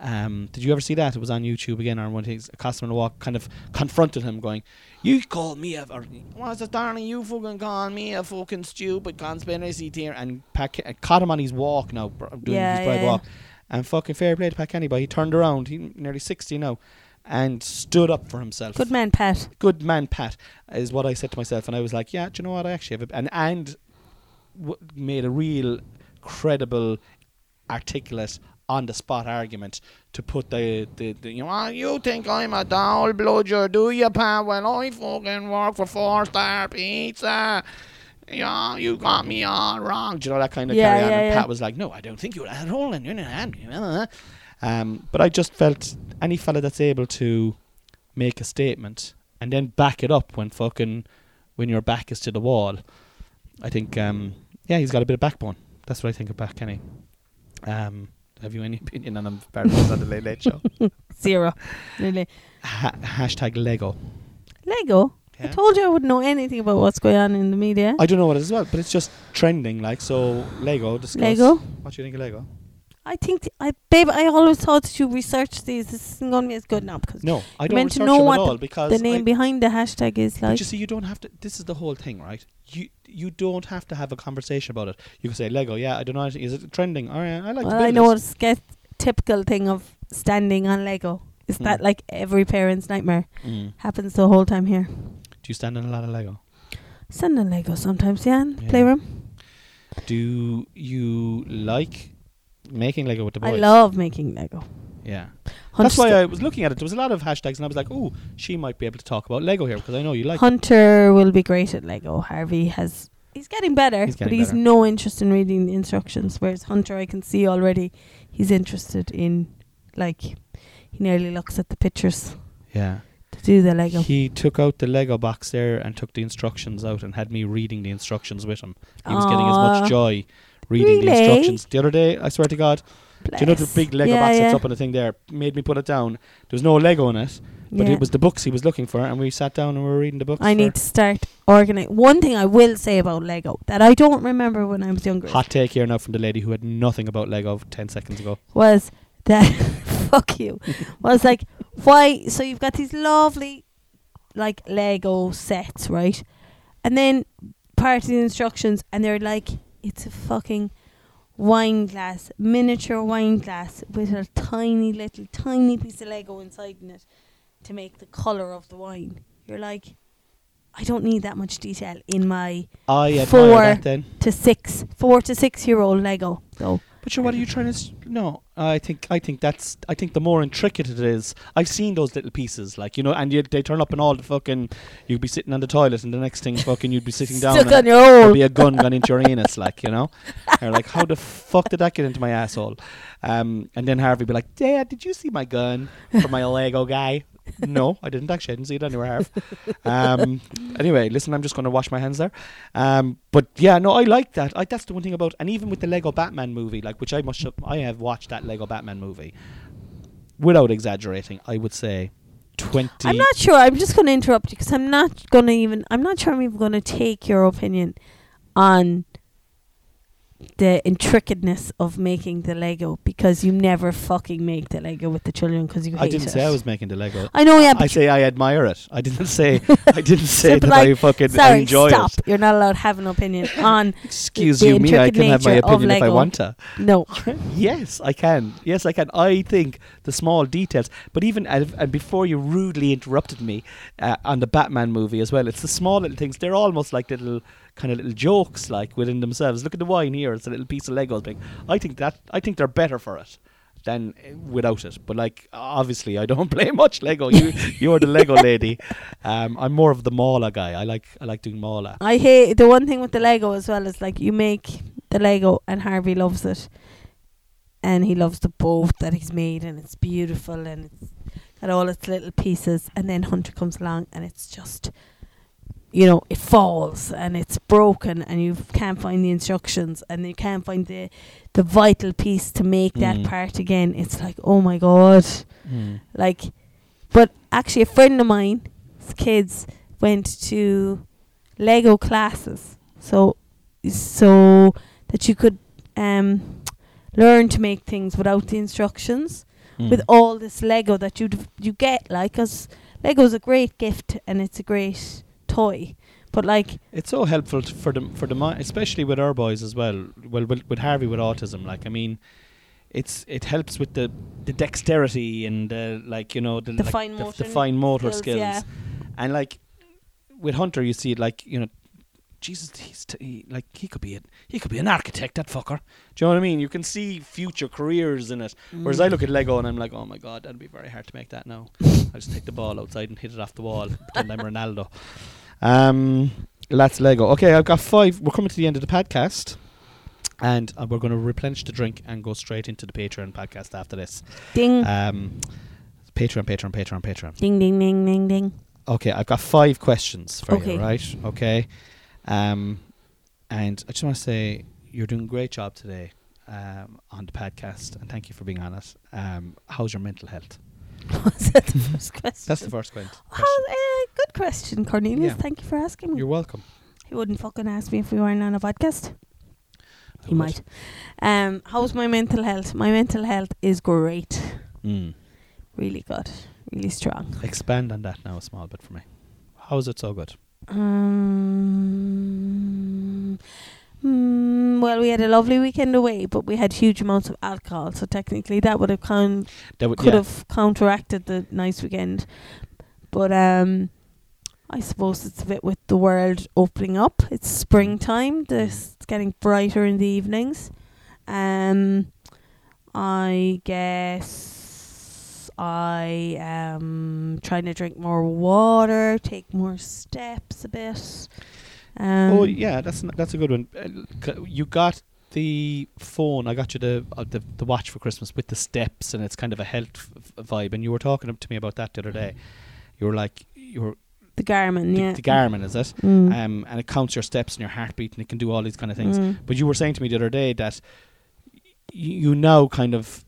Um, did you ever see that? It was on YouTube again, or when he's accosted him on the walk, kind of confronted him, going, "You called me a, or, what's it, darling? You fucking called me a fucking stupid conspiracy theory," and Pat Ke- caught him on his walk now, doing Yeah, his bride yeah, walk, and fucking fair play to Pat Kenny, but he turned around, he nearly sixty now, and stood up for himself. Good man, Pat. good man, Pat, is what I said to myself, and I was like, yeah, do you know what? I actually have a, and and w- made a real credible, articulate, on the spot argument to put the, the, the you know, "Ah, you think I'm a doll bludger, do you, Pat? Well, I fucking work for Four Star Pizza. Yeah, you got me all wrong. Do you know that kind of Yeah, carry on? yeah, and yeah. Pat was like, no, I don't think you're at all. And you're not. Um, but I just felt any fella that's able to make a statement and then back it up when fucking when your back is to the wall. I think um, yeah, he's got a bit of backbone. That's what I think about Kenny. Um, have you any opinion on him? On the Late Late Show. Zero. Really. Ha- hashtag Lego. Lego. I told you I wouldn't know anything about what's going on in the media. I don't know what it is as well, but it's just trending. Like so, Lego. Discuss. Lego. What do you think of Lego? I think, th- I babe, I always thought you researched these. This isn't going to be as good now because No, I don't meant to research know them what at all because the name I, behind the hashtag is But like. you see, you don't have to. This is the whole thing, right? You you don't have to have a conversation about it. You can say Lego. Yeah, I don't know. Is it trending? All right, I like. to well, I know it. it's get typical thing of standing on Lego. Is Hmm. that like every parent's nightmare? Mm. Happens the whole time here. Do you stand on a lot of Lego? Send on Lego sometimes, yeah, in Yeah. playroom. Do you like making Lego with the boys? I love making Lego. Yeah, Hunter, that's why I was looking at it. There was a lot of hashtags, and I was like, "Oh, she might be able to talk about Lego here because I know you like." it. Hunter will be great at Lego. Harvey has he's getting better, He's but getting he's better. no interest in reading the instructions. Whereas Hunter, I can see already, he's interested in like he nearly looks at the pictures Yeah, to do the Lego. he took out the Lego box there and took the instructions out and had me reading the instructions with him. He was getting as much ah. joy reading the instructions. The other day, I swear to God, do you know the big Lego yeah, box yeah, that's up on the thing there? Made me put it down. There was no Lego in it, but yeah. it was the books he was looking for, and we sat down and we were reading the books. I need to start organizing. One thing I will say about Lego that I don't remember when I was younger Hot take here now from the lady who had nothing about Lego ten seconds ago. was that fuck you was like why so you've got these lovely like lego sets right and then part of the instructions and they're like it's a fucking wine glass miniature wine glass with a tiny little tiny piece of lego inside in it to make the color of the wine you're like i don't need that much detail in my I Four. that then. to six four to six year old lego so But sure, what are you trying to? S- no, I think I think that's I think the more intricate it is. I've seen those little pieces, like you know, and you, they turn up in all the fucking. You'd be sitting on the toilet, and the next thing, fucking, you'd be sitting down. stuck and on your There'd be a gun gone into your anus, like you know. You're like, how the fuck did that get into my asshole? Um, and then Harvey be like, Dad, did you see my gun for my Lego guy? No, I didn't actually. I didn't see it anywhere. Um, anyway, listen, I'm just going to wash my hands there. Um, but yeah, no, I like that. I, that's the one thing about, and even with the Lego Batman movie, like which I must, I have watched that Lego Batman movie. Without exaggerating, I would say twenty. I'm not sure. I'm just going to interrupt you because I'm not going to even. I'm not sure I'm even going to take your opinion on the intricateness of making the Lego because you never fucking make the Lego with the children because you hate I didn't it. say I was making the Lego. I know, yeah, I say I admire it. I didn't say. I didn't say but that like, I fucking sorry, enjoy stop. it. You're not allowed to have an opinion on. Excuse the you, me. I can have my opinion if I want to. No, yes, I can. Yes, I can. I think the small details, but even and and before you rudely interrupted me uh, on the Batman movie as well, it's the small little things. They're almost like little kind of little jokes, like within themselves. Look at the wine here; it's a little piece of Lego thing. I think that I think they're better for it than uh, without it. But like, obviously, I don't play much Lego. You you're the Lego lady. Um, I'm more of the Mala guy. I like I like doing Mala. I hate the one thing with the Lego as well is like you make the Lego and Harvey loves it, and he loves the boat that he's made and it's beautiful and it's got all its little pieces, and then Hunter comes along and it's just, you know, it falls and it's broken and you can't find the instructions and you can't find the the vital piece to make that Mm. part again. It's like oh my god. Mm. Like, but actually, a friend of mine, his kids went to Lego classes, so so that you could um learn to make things without the instructions, Mm. with all this Lego that you you get like 'cause Lego's a great gift and it's a great toy. But like It's so helpful t- for them for the mi- especially with our boys as well. Well, with, with Harvey with autism, like I mean, it's it helps with the the dexterity and uh, like you know the, The like fine the, motor the fine motor skills, skills, yeah. and like with Hunter, you see it like you know. Jesus, he's t- he, like he could be a, he could be an architect. That fucker. Do you know what I mean? You can see future careers in it. Whereas I look at Lego and I'm like, oh my god, that'd be very hard to make that now. I just take the ball outside and hit it off the wall, pretend I'm Ronaldo. Um, that's Lego. Okay, I've got five. We're coming to the end of the podcast, and uh, we're going to replenish the drink and go straight into the Patreon podcast after this. ding Um, Patreon, Patreon, Patreon, Patreon. ding ding ding ding ding. Okay, I've got five questions for Okay. you, right? Okay. Um, and I just want to say you're doing a great job today um, on the podcast, and thank you for being on it. Um, how's your mental health? Was that the first question? That's the first question. How, uh, good question, Cornelius. Yeah. Thank you for asking me. You're welcome. He wouldn't fucking ask me if we weren't on a podcast. He would? might. Um, how's my mental health? My mental health is great. Mm. Really good. Really strong. Expand on that now a small bit for me. How is it so good? Um, mm, well, we had a lovely weekend away, but we had huge amounts of alcohol, so technically that would have con- That would, could yeah. have counteracted the nice weekend. But um, I suppose it's a bit with the world opening up. It's springtime. This it's getting brighter in the evenings. Um, I guess I am trying to drink more water, take more steps a bit. Um, oh yeah, that's n- that's a good one. Uh, You got the phone. I got you the uh, the the watch for Christmas with the steps, and it's kind of a health f- vibe. And you were talking to me about that the other day. You were like, you were the Garmin, the, yeah. the Garmin, is it? Mm. Um, and it counts your steps and your heartbeat, and it can do all these kind of things. Mm. But you were saying to me the other day that y- you now kind of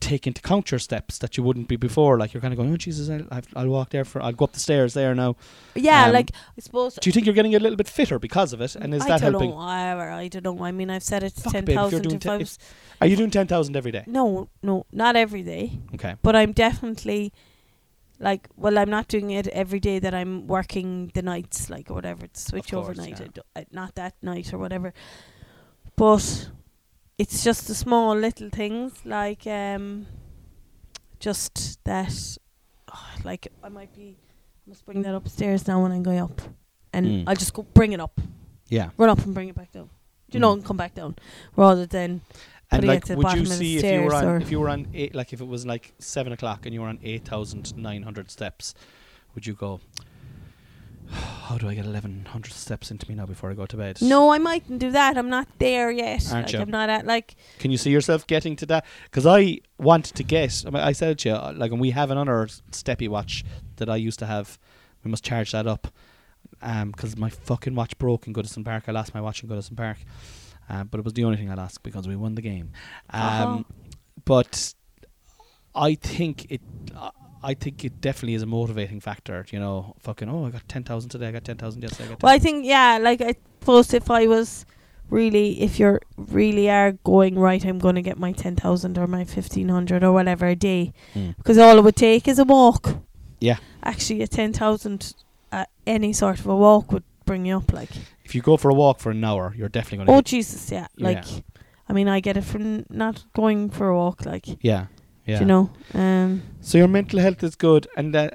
take into count your steps that you wouldn't be before. Like you're kind of going, oh Jesus, I'll, I'll- walk there for, I'll go up the stairs there now. Yeah, Um, like I suppose. Do you think you're getting a little bit fitter because of it? And is I that don't helping? know. I don't know. I mean, I've said it's Fuck, ten babe, if you're doing If te- I if- was Are you doing ten thousand every day? no, no, not every day, Okay. but I'm definitely like. Well, I'm not doing it every day that I'm working the nights, like or whatever. It's switch course, overnight, yeah. Uh, not that night or whatever. But it's just the small little things, like um, just that. oh, like I might be, I must bring that upstairs now when I'm going up, and Mm. I'll just go bring it up. Yeah. run up and bring it back down. Do you know, Mm. and come back down, rather than And putting it like, to would bottom you see if you were on if you were on eight, like if it was like seven o'clock and you were on eight thousand nine hundred steps, would you go? How do I get eleven hundred steps into me now before I go to bed? no, I mightn't do that. I'm not there yet. Aren't like you? I'm not at like Can you see yourself getting to that? Because I want to get. I, mean, I said it to you, uh, like, and we have another steppy watch that I used to have. We must charge that up. Um, because my fucking watch broke in Goodison Park. I lost my watch in Goodison Park. Uh, but it was the only thing I lost because we won the game. Um, Uh-huh. but I think it. Uh, I think it definitely is a motivating factor. You know, fucking. Oh, I got ten thousand today. I got ten thousand yesterday. I got 10,000. Well, I think yeah, like I suppose if I was really, if you're really are going right, I'm going to get my ten thousand or my fifteen hundred or whatever a day, Mm. because all it would take is a walk. Yeah. Actually, a ten thousand, uh, any sort of a walk would bring you up. Like, If you go for a walk for an hour, you're definitely going to. oh Jesus, yeah. Yeah. Like, I mean, I get it from not going for a walk. Like, yeah. Yeah. do you know. Um, So your mental health is good, and uh,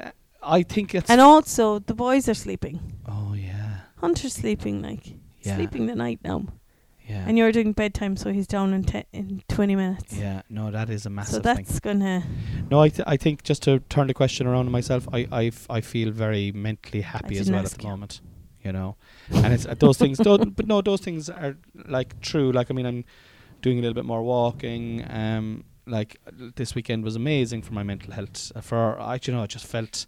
I think it's. and also the boys are sleeping. oh yeah, Hunter's sleeping. Like, Yeah. sleeping the night now. yeah, And you're doing bedtime, so he's down in te- in twenty minutes. yeah. No, that is a massive So thing. that's gonna. No, I th- I think just to turn the question around on myself, I I, f- I feel very mentally happy as well at the you. moment. You know, and it's uh, those things. Don't, but no, those things are like true. Like I mean, I'm doing a little bit more walking. Um, like this weekend was amazing for my mental health. Uh, for I, you know, I just felt.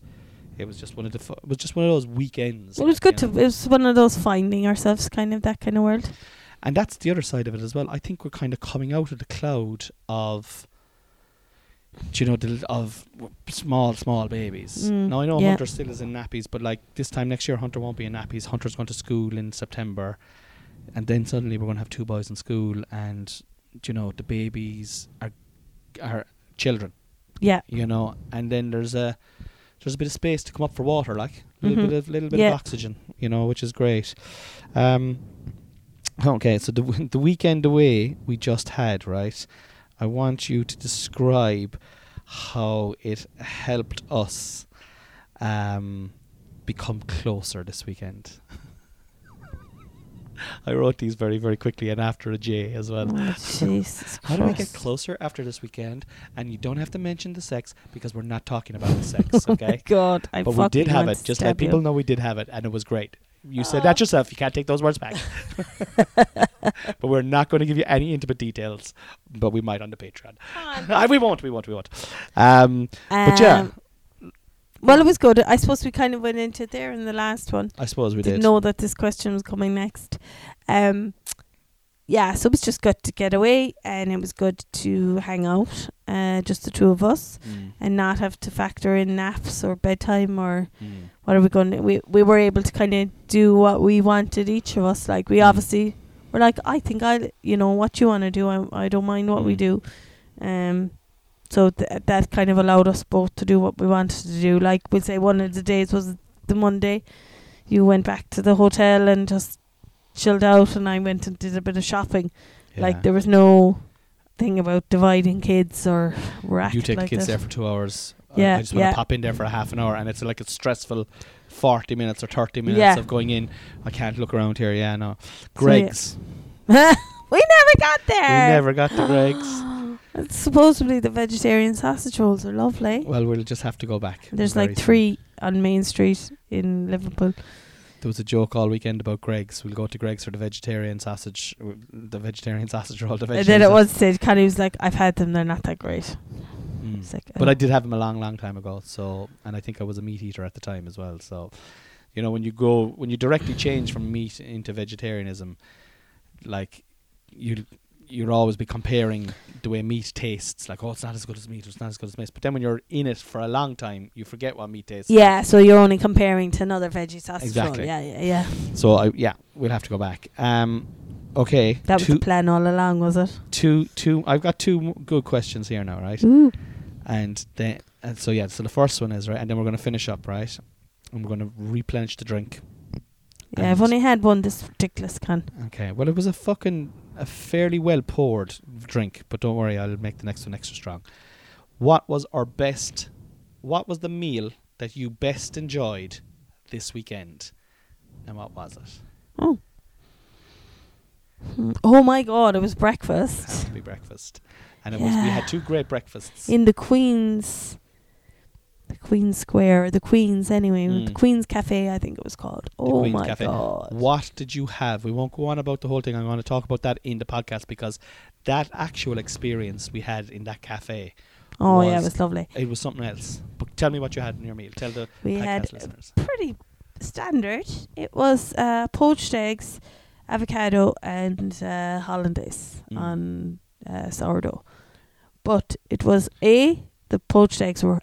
It was just one of the. Fu- it was just one of those weekends. It was like, good to. know. It was one of those finding ourselves kind of that kind of world. And that's the other side of it as well. I think we're kind of coming out of the cloud of, do you know, the, of small, small babies. Mm, now I know yeah. Hunter still is in nappies, but like this time next year, Hunter won't be in nappies. Hunter's going to school in September, and then suddenly we're going to have two boys in school, and you know the babies are are children. Yeah. you know, and then there's a there's a bit of space to come up for water, like a little Mhm. bit of little bit Yeah. of oxygen, you know, which is great. Um, okay, so the w- the weekend away we just had, right? I want you to describe how it helped us um, become closer this weekend. I wrote these very, very quickly and after a J as well. Oh, Jesus How do we get closer after this weekend? And you don't have to mention the sex because we're not talking about the sex, Oh my okay? God, I but we did have it. Just let stab you. people know we did have it, and it was great. You said Oh. that yourself. You can't take those words back. but we're not going to give you any intimate details. But we might on the Patreon. Ah, we won't. We won't. We won't. Um, but yeah, Um, Well, it was good. I suppose we kind of went into it there in the last one. I suppose we Didn't did. know that this question was coming next. Um, yeah, so it was just good to get away, and it was good to hang out, uh, just the two of us, Mm, and not have to factor in naps or bedtime or mm, what are we going to we we were able to kind of do what we wanted each of us like we Mm. obviously were like i think i you know what you want to do I, I don't mind what we Mm. do um so th- that kind of allowed us both to do what we wanted to do like we'll say one of the days was the monday you went back to the hotel and just chilled out and i went and did a bit of shopping yeah. like there was no thing about dividing kids or you take like the kids that. there for two hours. Yeah, I just want to yeah. pop in there for a half an hour, and it's like a stressful forty minutes or thirty minutes Yeah. of going in. I can't look around here. Yeah, no. So, yeah. Greggs. we never got there We never got to Greggs. It's supposedly the vegetarian sausage rolls are lovely. Well, we'll just have to go back. There's like soon. three on Main Street in Liverpool. There was a joke all weekend about Greggs. We'll go to Greggs for the vegetarian sausage, the vegetarian sausage roll. The And then it was said, Connie was like, I've had them, they're not that great. Mm. Like, But uh, I did have them a long, long time ago. So, and I think I was a meat eater at the time as well. So, you know, when you go, when you directly change from meat into vegetarianism, like you, you'll always be comparing the way meat tastes. Like, oh, it's not as good as meat. It's not as good as meat. But then when you're in it for a long time, you forget what meat tastes. like. yeah, so you're only comparing to another veggie sausage Exactly. roll. Yeah, yeah, yeah. So I, yeah, we'll have to go back. Um, okay. That was two, the plan all along, was it? two, two. I've got two good questions here now, right? Ooh. And then, and so yeah, so the first one is right, and then we're going to finish up, right? And we're going to replenish the drink. Yeah, I've only had one this ridiculous can. Okay, well, it was a fucking a fairly well poured drink, but don't worry, I'll make the next one extra strong. What was our best? What was the meal that you best enjoyed this weekend, and what was it? Oh. Hmm. Oh my god, it was breakfast. It had breakfast to be breakfast, and it was we had two great breakfasts. in the Queen's the Queen's Square, the Queen's anyway, the Mm. Queen's Cafe I think it was called. oh Queen's my Cafe. god. What did you have? We won't go on about the whole thing. I'm going to talk about that in the podcast because that actual experience we had in that cafe, Oh yeah, it was- was lovely. it was something else. But tell me what you had in your meal. Tell the We podcast had listeners. pretty standard. It was uh, poached eggs, avocado, and uh, hollandaise Mm. on uh, sourdough. But it was a the poached eggs were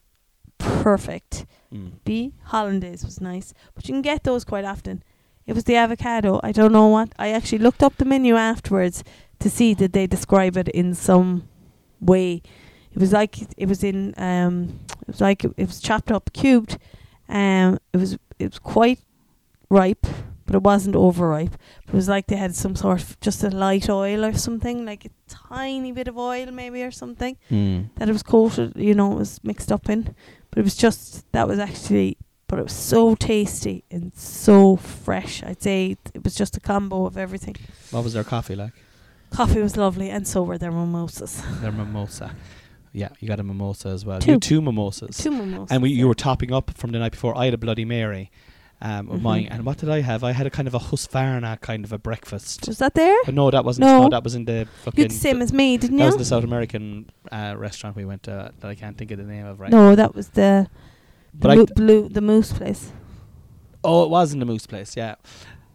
perfect. Mm. B hollandaise was nice, but you can get those quite often. It was the avocado. I don't know what. I actually looked up the menu afterwards to see did they describe it in some way. It was like it was in um it was like it, it was chopped up cubed. Um it was it was quite ripe, but it wasn't overripe. It was like they had some sort of just a light oil or something, like a tiny bit of oil maybe or something Mm. that it was coated, you know, it was mixed up in. But it was just that was actually, but it was so tasty and so fresh. I'd say it was just a combo of everything. What was their coffee like? Coffee was lovely, and so were their mimosas. Their mimosa. Yeah, you got a mimosa as well. Two. Two mimosas. Two mimosas. and we, yeah. you were topping up from the night before. I had a Bloody Mary. Um, of mine. And what did I have? I had a kind of a Husqvarna kind of a breakfast. Was that there? But no, that wasn't. No. No, that was in the You fucking. had the same as me, didn't that was the South American uh, restaurant we went to that I can't think of the name of right. No, that was the the, But I mo- d- blue the moose place. Oh, it was in the Moose Place. Yeah,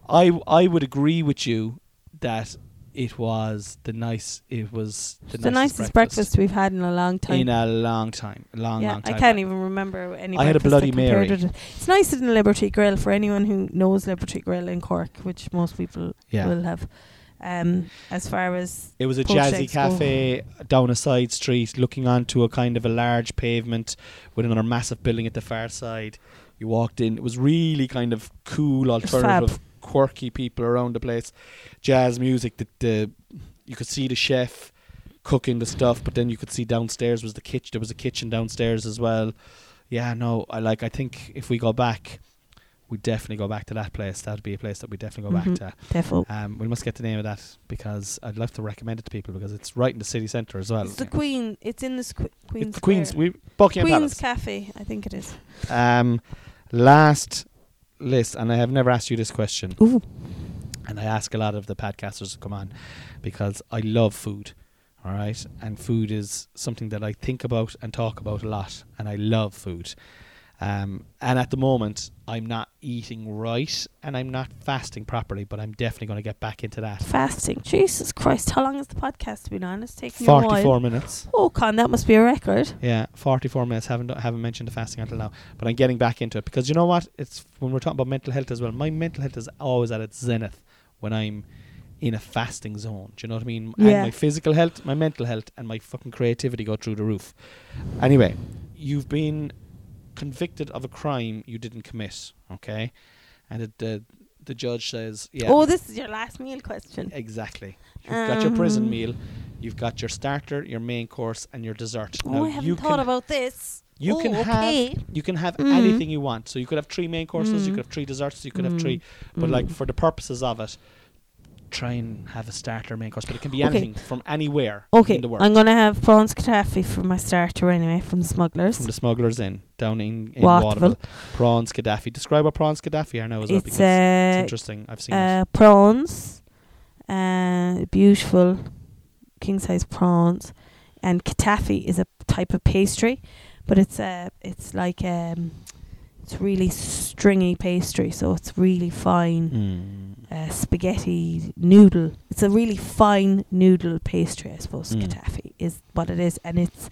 I I would agree with you that it was the nice. It was the, the nicest breakfast. we've had in a long time. in a long time. Long, yeah, long time. I can't even remember any. I had a Bloody Mary. it. It's nicer than Liberty Grill for anyone who knows Liberty Grill in Cork, which most people Yeah. will have. Um, as far as It was a jazzy shakes go. cafe down a side street, looking onto a kind of a large pavement with another massive building at the far side. You walked in; it was really kind of cool, alternative, quirky people around the place. Jazz music. That the you could see the chef cooking the stuff, but then you could see downstairs was the kitchen. There was a kitchen downstairs as well. Yeah, no, I like. I think if we go back, we definitely go back to that place. That'd be a place that we definitely go Mhm. back to. defo. Um, we must get the name of that because I'd love to recommend it to people because it's right in the city centre as well. It's the Queen. It's in the squ- Queen's It's the Queen's we Buckingham Queen's Palace. Cafe, I think it is. Um, last list, and I have never asked you this question, Ooh. and I ask a lot of the podcasters to come on because I love food. All right, and food is something that I think about and talk about a lot, and I love food. Um, and at the moment, I'm not eating right, and I'm not fasting properly, but I'm definitely going to get back into that. Fasting. Jesus Christ, how long has the podcast been on? It's taking you a while. Forty-four minutes. Oh, con, that must be a record. Yeah, forty-four minutes. Haven't haven't mentioned the fasting until now, but I'm getting back into it because you know what? It's when we're talking about mental health as well. My mental health is always at its zenith when I'm in a fasting zone. Do you know what I mean? And Yeah. my physical health, my mental health, and my fucking creativity go through the roof. Anyway, you've been convicted of a crime you didn't commit. Okay, and it, the the judge says, yeah. Oh, this is your last meal question. Exactly. You've got your prison Um, meal, you've got your starter, your main course, and your dessert. Oh, now I haven't you thought can about this. you oh, can okay. have you can have Mm. anything you want. So you could have three main courses, you Mm. could have three desserts, you could have Mm. three. But like Mm. for the purposes of it, try and have a starter main course. But it can be Okay. anything from anywhere Okay, in the world. I'm gonna have prawns kataffi for my starter anyway from the smugglers. from the smugglers in down in, in Waterville. Waterville. Prawns Gaddafi. Describe what prawns Gaddafi are now as well it's because it's uh, interesting. I've seen it. uh, prawns, uh, beautiful king size prawns, and kataffi is a type of pastry, but it's uh, it's like um, it's really stringy pastry, so it's really fine. Mm. Uh, spaghetti noodle. It's a really fine noodle pastry, I suppose. Mm. Kataffi is what it is, and it's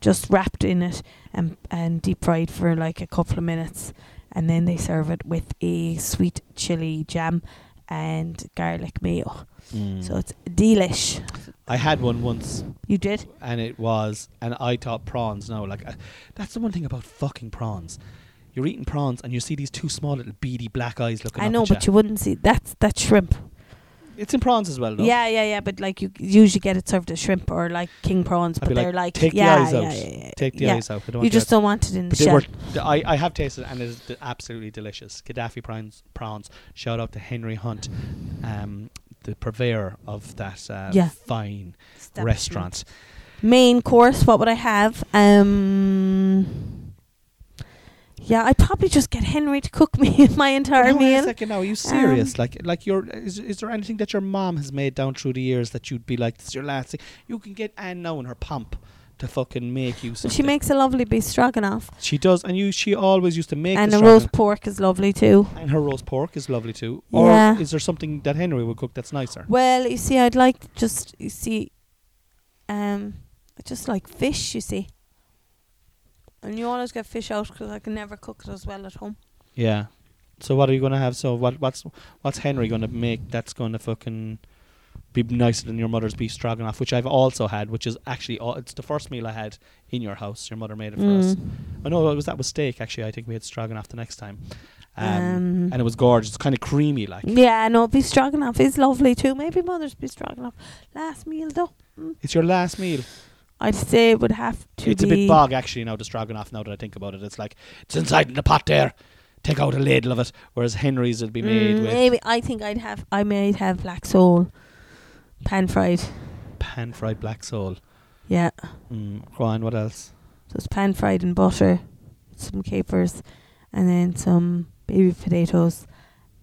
just wrapped in it and and deep fried for like a couple of minutes, and then they serve it with a sweet chili jam and garlic mayo. Mm. So it's delish. I had one once You did? and it was, and I thought prawns. No, like uh, that's the one thing about fucking prawns. You're eating prawns and you see these two small little beady black eyes looking. At. You. I know, but you wouldn't see that's that's shrimp. It's in prawns as well, though. Yeah, yeah, yeah. But like you usually get it served as shrimp or like king prawns, I'd but they're like, take the yeah, eyes yeah, out. yeah, yeah, Take the yeah. eyes out. I don't You just don't want it in the But they shell. were. I, I have tasted it and it is d- absolutely delicious. Gaddafi prawns. Prawns. Shout out to Henry Hunt, um, the purveyor of that uh, Yeah. fine restaurant. Main course, what would I have? Um, yeah, I'd probably just get Henry to cook me my entire a meal. second now. Are you serious? Um, like, like your is, is there anything that your mom has made down through the years that you'd be like, this is your last thing? You can get Anne now in her pomp to fucking make you something. she makes a lovely beef stroganoff, She does, and you. She always used to make and the the roast pork is lovely too. And her roast pork is lovely too. Or Yeah. is there something that Henry would cook that's nicer? Well, you see, I'd like just you see, um, I just like fish. You see, and you always get fish out because I can never cook it as well at home. Yeah. So what are you gonna have? So what? What's what's Henry gonna make? That's gonna fucking be nicer than your mother's beef stroganoff, which I've also had, which is actually all, it's the first meal I had in your house. Your mother made it for us. Mm. I know it was that was steak. Actually, I think we had stroganoff the next time, um, Um, and it was gorgeous. It's kind of creamy, like Yeah, no, beef stroganoff is lovely too. Maybe mother's beef stroganoff. Last meal though, it's your last meal. I'd say it would have to it's be. a bit bog actually. Now the stroganoff. Now that I think about it, it's like it's inside in the pot there. Take out a ladle of it, whereas Henry's would be made Mm, with maybe I think I'd have. I might have black sole, pan fried. pan fried black sole. Yeah, Mm, go on. What else? so it's pan fried in butter, some capers, and then some baby potatoes,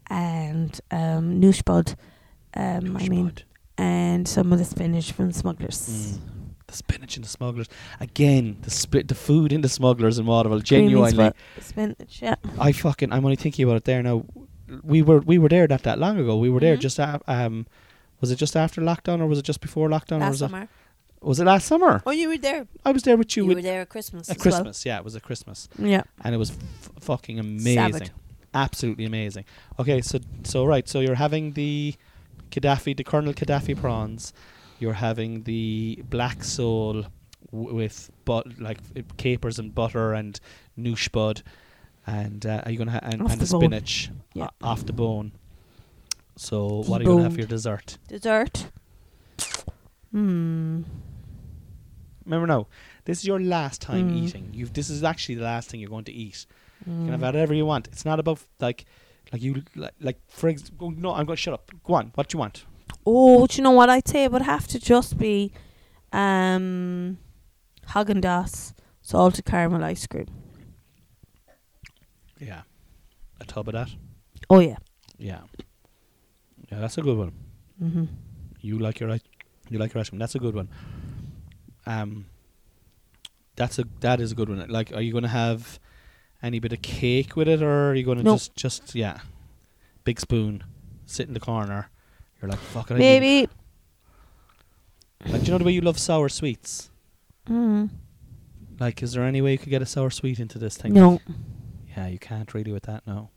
and um, noosh bud. Um, I mean, Schmud. and some of the spinach from Smugglers. Mm. The spinach in the smugglers. Again, the split the food in the smugglers in Waterville. Genuinely, spinach. Yeah. I fucking. I'm only thinking about it there now. We were we were there not that long ago. We were there Mhm. just a- um, was it just after lockdown or was it just before lockdown? or was summer. It, was it last summer? Oh, you were there. I was there with you, You, with were there at Christmas. at as well. Christmas. Yeah, it was at Christmas, Yeah. and it was f- fucking amazing, Savage. absolutely amazing. Okay, so so right, so you're having the Gaddafi, the Colonel Gaddafi prawns. You're having the black sole w- with but like capers and butter and noosh bud, and uh, are you gonna ha- and, Off and the the spinach Yeah. o- off the bone. So what are you gonna have for your dessert? Dessert. Hmm. Remember now, this is your last time Mm. eating. You've this is actually the last thing you're going to eat. You can have Mm. whatever you want. It's not about like, like you like, like for ex- oh, no. I'm going to shut up. Go on. What do you want? Oh, do you know what I'd say? It would have to just be um, Haagen Dazs salted caramel ice cream. Yeah, a tub of that. Oh yeah. Yeah, yeah, that's a good one. Mm-hmm. You like your ice, you like your ice cream. That's a good one. Um, that's a that is a good one. Like, are you going to have any bit of cake with it, or are you going to No. just just yeah, big spoon, sit in the corner? You're like fuck it. I need- Maybe. Like, do you know the way you love sour sweets? Mm. Like, is there any way you could get a sour sweet into this thing? No. Yeah, you can't really with that, no.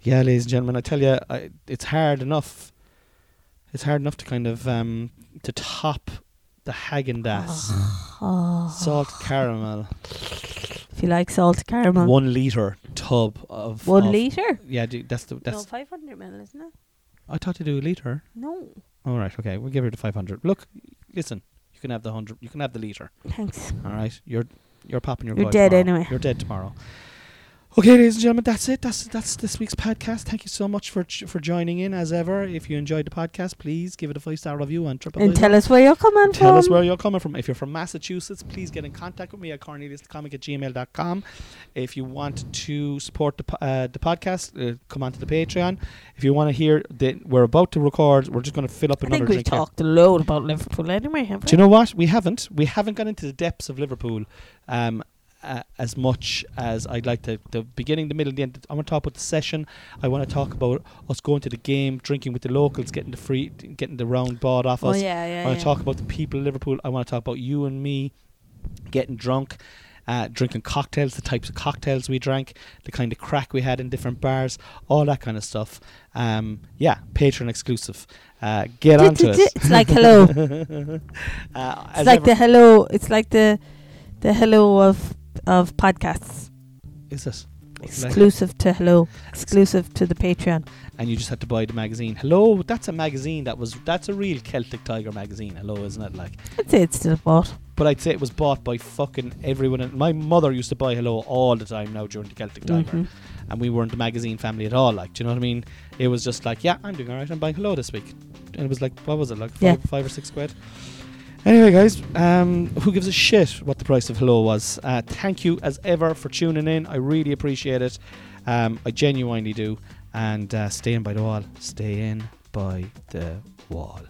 Yeah, ladies and gentlemen, I tell you, I, it's hard enough. It's hard enough to kind of um, to top the Haagen Dazs Oh. salt caramel If you like salt caramel. one liter tub of One of- litre? Yeah, do, that's the No, that's. 500 ml, isn't it? I thought to do a liter. No. All right, okay, we'll give her the five hundred. Look, listen, you can have the hundred. You can have the liter. Thanks. All right, you're you're popping your. You're dead tomorrow. anyway. You're dead tomorrow. Okay, ladies and gentlemen, that's it. That's that's this week's podcast. Thank you so much for for joining in. As ever, if you enjoyed the podcast, please give it a five star review on Triple. And tell us where you're coming Tell from. us where you're coming from. If you're from Massachusetts, please get in contact with me at corneliuscomic at gmail.com. If you want to support the, uh, the podcast, uh, come onto the Patreon. If you want to hear that we're about to record, we're just going to fill up I another think we've here. talked a load about Liverpool anyway, haven't Do you know what? We haven't. We haven't gone into the depths of Liverpool um, uh, as much as I'd like to. The beginning, the middle, the end. I want to talk about the session. I want to talk about us going to the game, drinking with the locals, getting the free, getting the round bought off Oh, us. yeah, yeah. I want yeah. to talk about the people of Liverpool. I want to talk about you and me getting drunk, uh, drinking cocktails, the types of cocktails we drank, the kind of crack we had in different bars, all that kind of stuff. Um, yeah, Patreon exclusive. Uh, get Di- on to di- di- it. It's like hello. uh, It's like ever- the hello. It's like the the hello of of podcasts. is it? Exclusive to hello. Exclusive to the Patreon. and you just had to buy the magazine. Hello, that's a magazine that was that's a real Celtic Tiger magazine. Hello, isn't it? Like, I'd say it's still bought. but I'd say it was bought by fucking everyone. And my mother used to buy Hello all the time now during the Celtic Tiger, Mhm. and we weren't a magazine family at all. Like, do you know what I mean? It was just like, yeah, I'm doing all right. I'm buying Hello this week, and it was like, what was it like, five, Yeah. five or six quid? Anyway, guys, um, who gives a shit what the price of Hello was? Uh, thank you as ever for tuning in. I really appreciate it. Um, I genuinely do. And uh, stay in by the wall. Stay in by the wall.